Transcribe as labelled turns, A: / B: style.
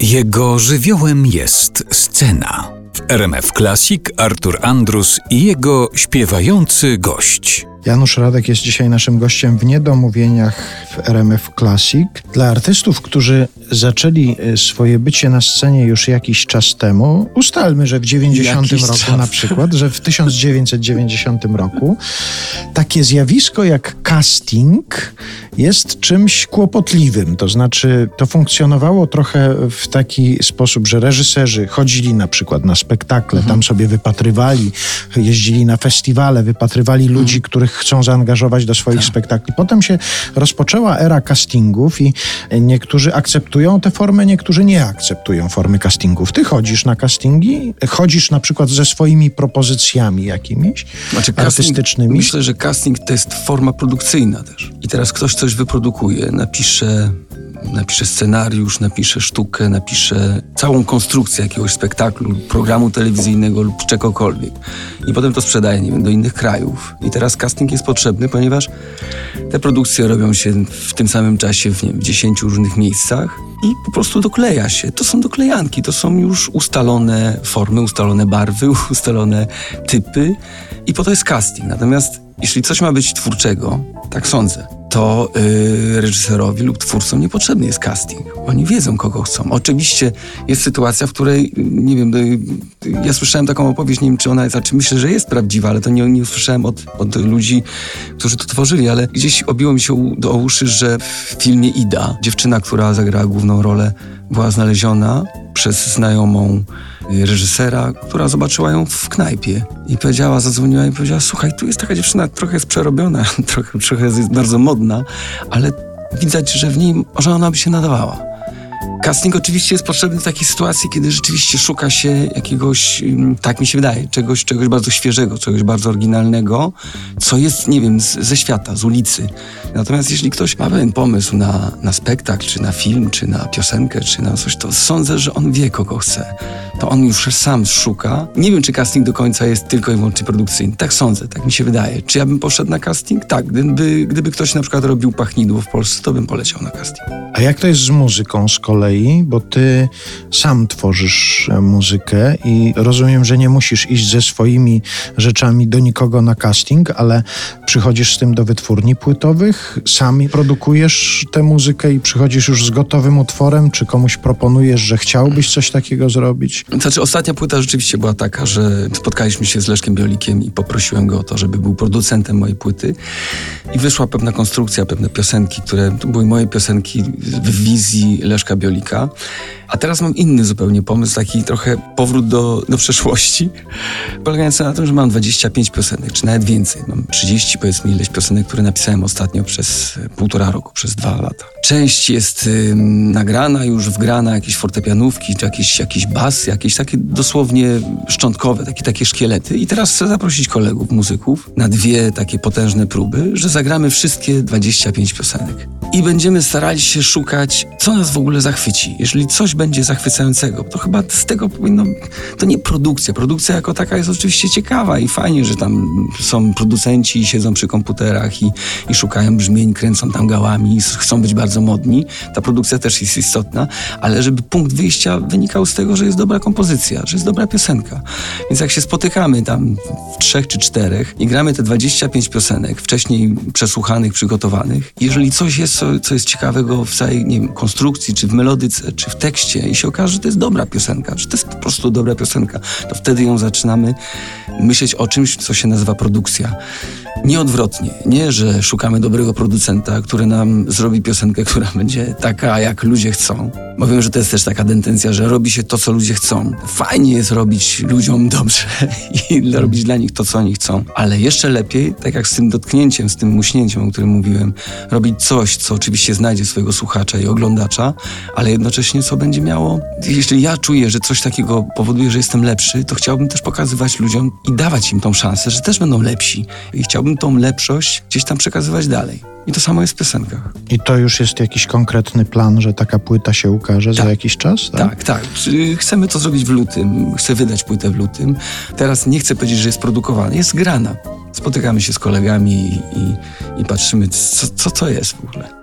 A: Jego żywiołem jest scena. W RMF Classic Artur Andrus i jego śpiewający gość.
B: Janusz Radek jest dzisiaj naszym gościem w Niedomówieniach w RMF Classic. Dla artystów, którzy zaczęli e, swoje bycie na scenie już jakiś czas temu, ustalmy, że w 90
C: Jakiś
B: roku
C: czas.
B: na przykład, że w 1990 roku takie zjawisko jak casting jest czymś kłopotliwym. To znaczy, to funkcjonowało trochę w taki sposób, że reżyserzy chodzili na przykład na spektakle, tam sobie wypatrywali, jeździli na festiwale, wypatrywali ludzi, których chcą zaangażować do swoich spektakli. Potem się rozpoczęła era castingów i niektórzy akceptują tę formę, niektórzy nie akceptują formy castingów. Ty chodzisz na castingi, chodzisz na przykład ze swoimi propozycjami jakimiś
C: Znaczy,
B: artystycznymi.
C: Myślę, że casting to jest forma produkcyjna też. I teraz ktoś coś wyprodukuje, napisze, napisze scenariusz, napisze sztukę, napisze całą konstrukcję jakiegoś spektaklu, programu telewizyjnego lub czegokolwiek. I potem to sprzedaje, nie wiem, do innych krajów. I teraz casting jest potrzebny, ponieważ te produkcje robią się w tym samym czasie w, nie wiem, w 10 różnych miejscach i po prostu dokleja się. To są doklejanki, to są już ustalone formy, ustalone barwy, ustalone typy i po to jest casting. Natomiast jeśli coś ma być twórczego, tak sądzę, to yy, reżyserowi lub twórcom niepotrzebny jest casting. Oni wiedzą, kogo chcą. Oczywiście jest sytuacja, w której, nie wiem, yy, ja słyszałem taką opowieść, nie wiem, czy ona jest, znaczy myślę, że jest prawdziwa, ale to nie, nie usłyszałem od, od ludzi, którzy to tworzyli, ale gdzieś obiło mi się u, do uszy, że w filmie Ida, dziewczyna, która zagrała główną rolę, była znaleziona przez znajomą y, reżysera, która zobaczyła ją w knajpie i powiedziała, zadzwoniła i powiedziała, słuchaj, tu jest taka dziewczyna, trochę jest przerobiona, trochę, trochę jest bardzo modna, ale widać, że w niej, że ona by się nadawała. Casting oczywiście jest potrzebny w takiej sytuacji, kiedy rzeczywiście szuka się jakiegoś, ym, tak mi się wydaje, czegoś, czegoś bardzo świeżego, czegoś bardzo oryginalnego, co jest, nie wiem, z, ze świata, z ulicy. Natomiast jeśli ktoś ma pewien pomysł na, na spektakl, czy na film, czy na piosenkę, czy na coś, to sądzę, że on wie, kogo chce. To on już sam szuka. Nie wiem, czy casting do końca jest tylko i wyłącznie produkcyjny. Tak sądzę, tak mi się wydaje. Czy ja bym poszedł na casting? Tak. Gdyby, gdyby ktoś na przykład robił pachnidło w Polsce, to bym poleciał na casting.
B: A jak to jest z muzyką z kolei? Bo ty sam tworzysz e, muzykę i rozumiem, że nie musisz iść ze swoimi rzeczami do nikogo na casting, ale przychodzisz z tym do wytwórni płytowych, sami produkujesz tę muzykę i przychodzisz już z gotowym utworem, czy komuś proponujesz, że chciałbyś coś takiego zrobić?
C: Znaczy, ostatnia płyta rzeczywiście była taka, że spotkaliśmy się z Leszkiem Biolikiem i poprosiłem go o to, żeby był producentem mojej płyty. I wyszła pewna konstrukcja, pewne piosenki, które były moje piosenki w wizji Leszka Biolika. A teraz mam inny zupełnie pomysł, taki trochę powrót do, do przeszłości, polegający na tym, że mam 25 piosenek, czy nawet więcej. Mam 30, powiedzmy, ileś piosenek, które napisałem ostatnio przez e, półtora roku, przez dwa lata. Część jest ym, nagrana, już wgrana, jakieś fortepianówki, czy jakiś, jakiś bas, jakieś takie dosłownie szczątkowe, takie, takie szkielety. I teraz chcę zaprosić kolegów, muzyków na dwie takie potężne próby, że zagramy wszystkie 25 piosenek. I będziemy starali się szukać, co nas w ogóle zachwyci. Jeżeli coś będzie zachwycającego, to chyba z tego powinno... To nie produkcja. Produkcja jako taka jest oczywiście ciekawa i fajnie, że tam są producenci i siedzą przy komputerach i, i szukają brzmień, kręcą tam gałami i chcą być bardzo modni. Ta produkcja też jest istotna, ale żeby punkt wyjścia wynikał z tego, że jest dobra kompozycja, że jest dobra piosenka. Więc jak się spotykamy tam w trzech czy czterech i gramy te 25 piosenek, wcześniej przesłuchanych, przygotowanych, jeżeli coś jest, co, co jest ciekawego w całej, nie wiem, konstrukcji, czy w melodyce, czy w tekście i się okaże, że to jest dobra piosenka, że to jest po prostu dobra piosenka, to wtedy ją zaczynamy myśleć o czymś, co się nazywa produkcja. Nie odwrotnie. Nie, że szukamy dobrego producenta, który nam zrobi piosenkę, która będzie taka, jak ludzie chcą. Bo że to jest też taka tendencja, że robi się to, co ludzie chcą. Fajnie jest robić ludziom dobrze i robić dla nich to, co oni chcą. Ale jeszcze lepiej, tak jak z tym dotknięciem, z tym muśnięciem, o którym mówiłem, robić coś, co oczywiście znajdzie swojego słuchacza i oglądacza, ale jednocześnie co będzie miało... Jeśli ja czuję, że coś takiego powoduje, że jestem lepszy, to chciałbym też pokazywać ludziom i dawać im tą szansę, że też będą lepsi. I chciałbym tą lepszość gdzieś tam przekazywać dalej. I to samo jest w piosenkach.
B: I to już jest jakiś konkretny plan, że taka płyta się ukaże za
C: Tak.
B: jakiś czas?
C: Tak, tak. Czy Chcemy to zrobić w lutym. Chcę wydać płytę w lutym. Teraz nie chcę powiedzieć, że jest produkowana. Jest grana. Spotykamy się z kolegami i, i, i patrzymy, co, co to jest w ogóle.